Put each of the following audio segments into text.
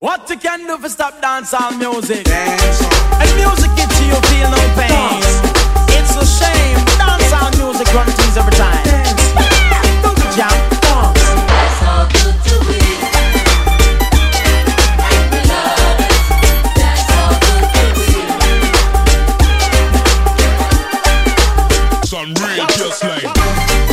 What you can do for stop dancehall music? Dance. And music gets you, you feel no pain. Dance. It's a shame dancehall music runs every time. Dance. Yeah. Don't you jump? Unreal, just like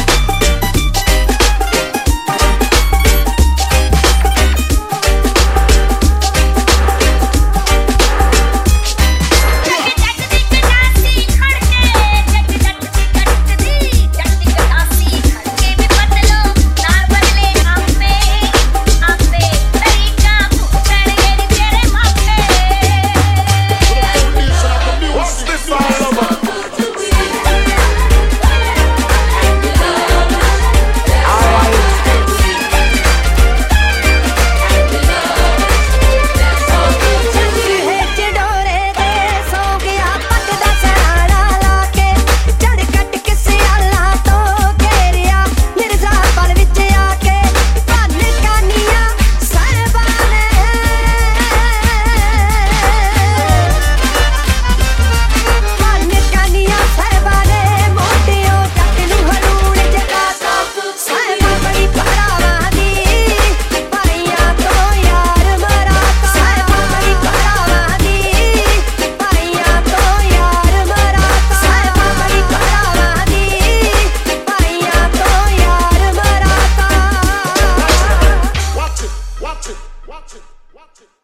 Watch it. Watch it.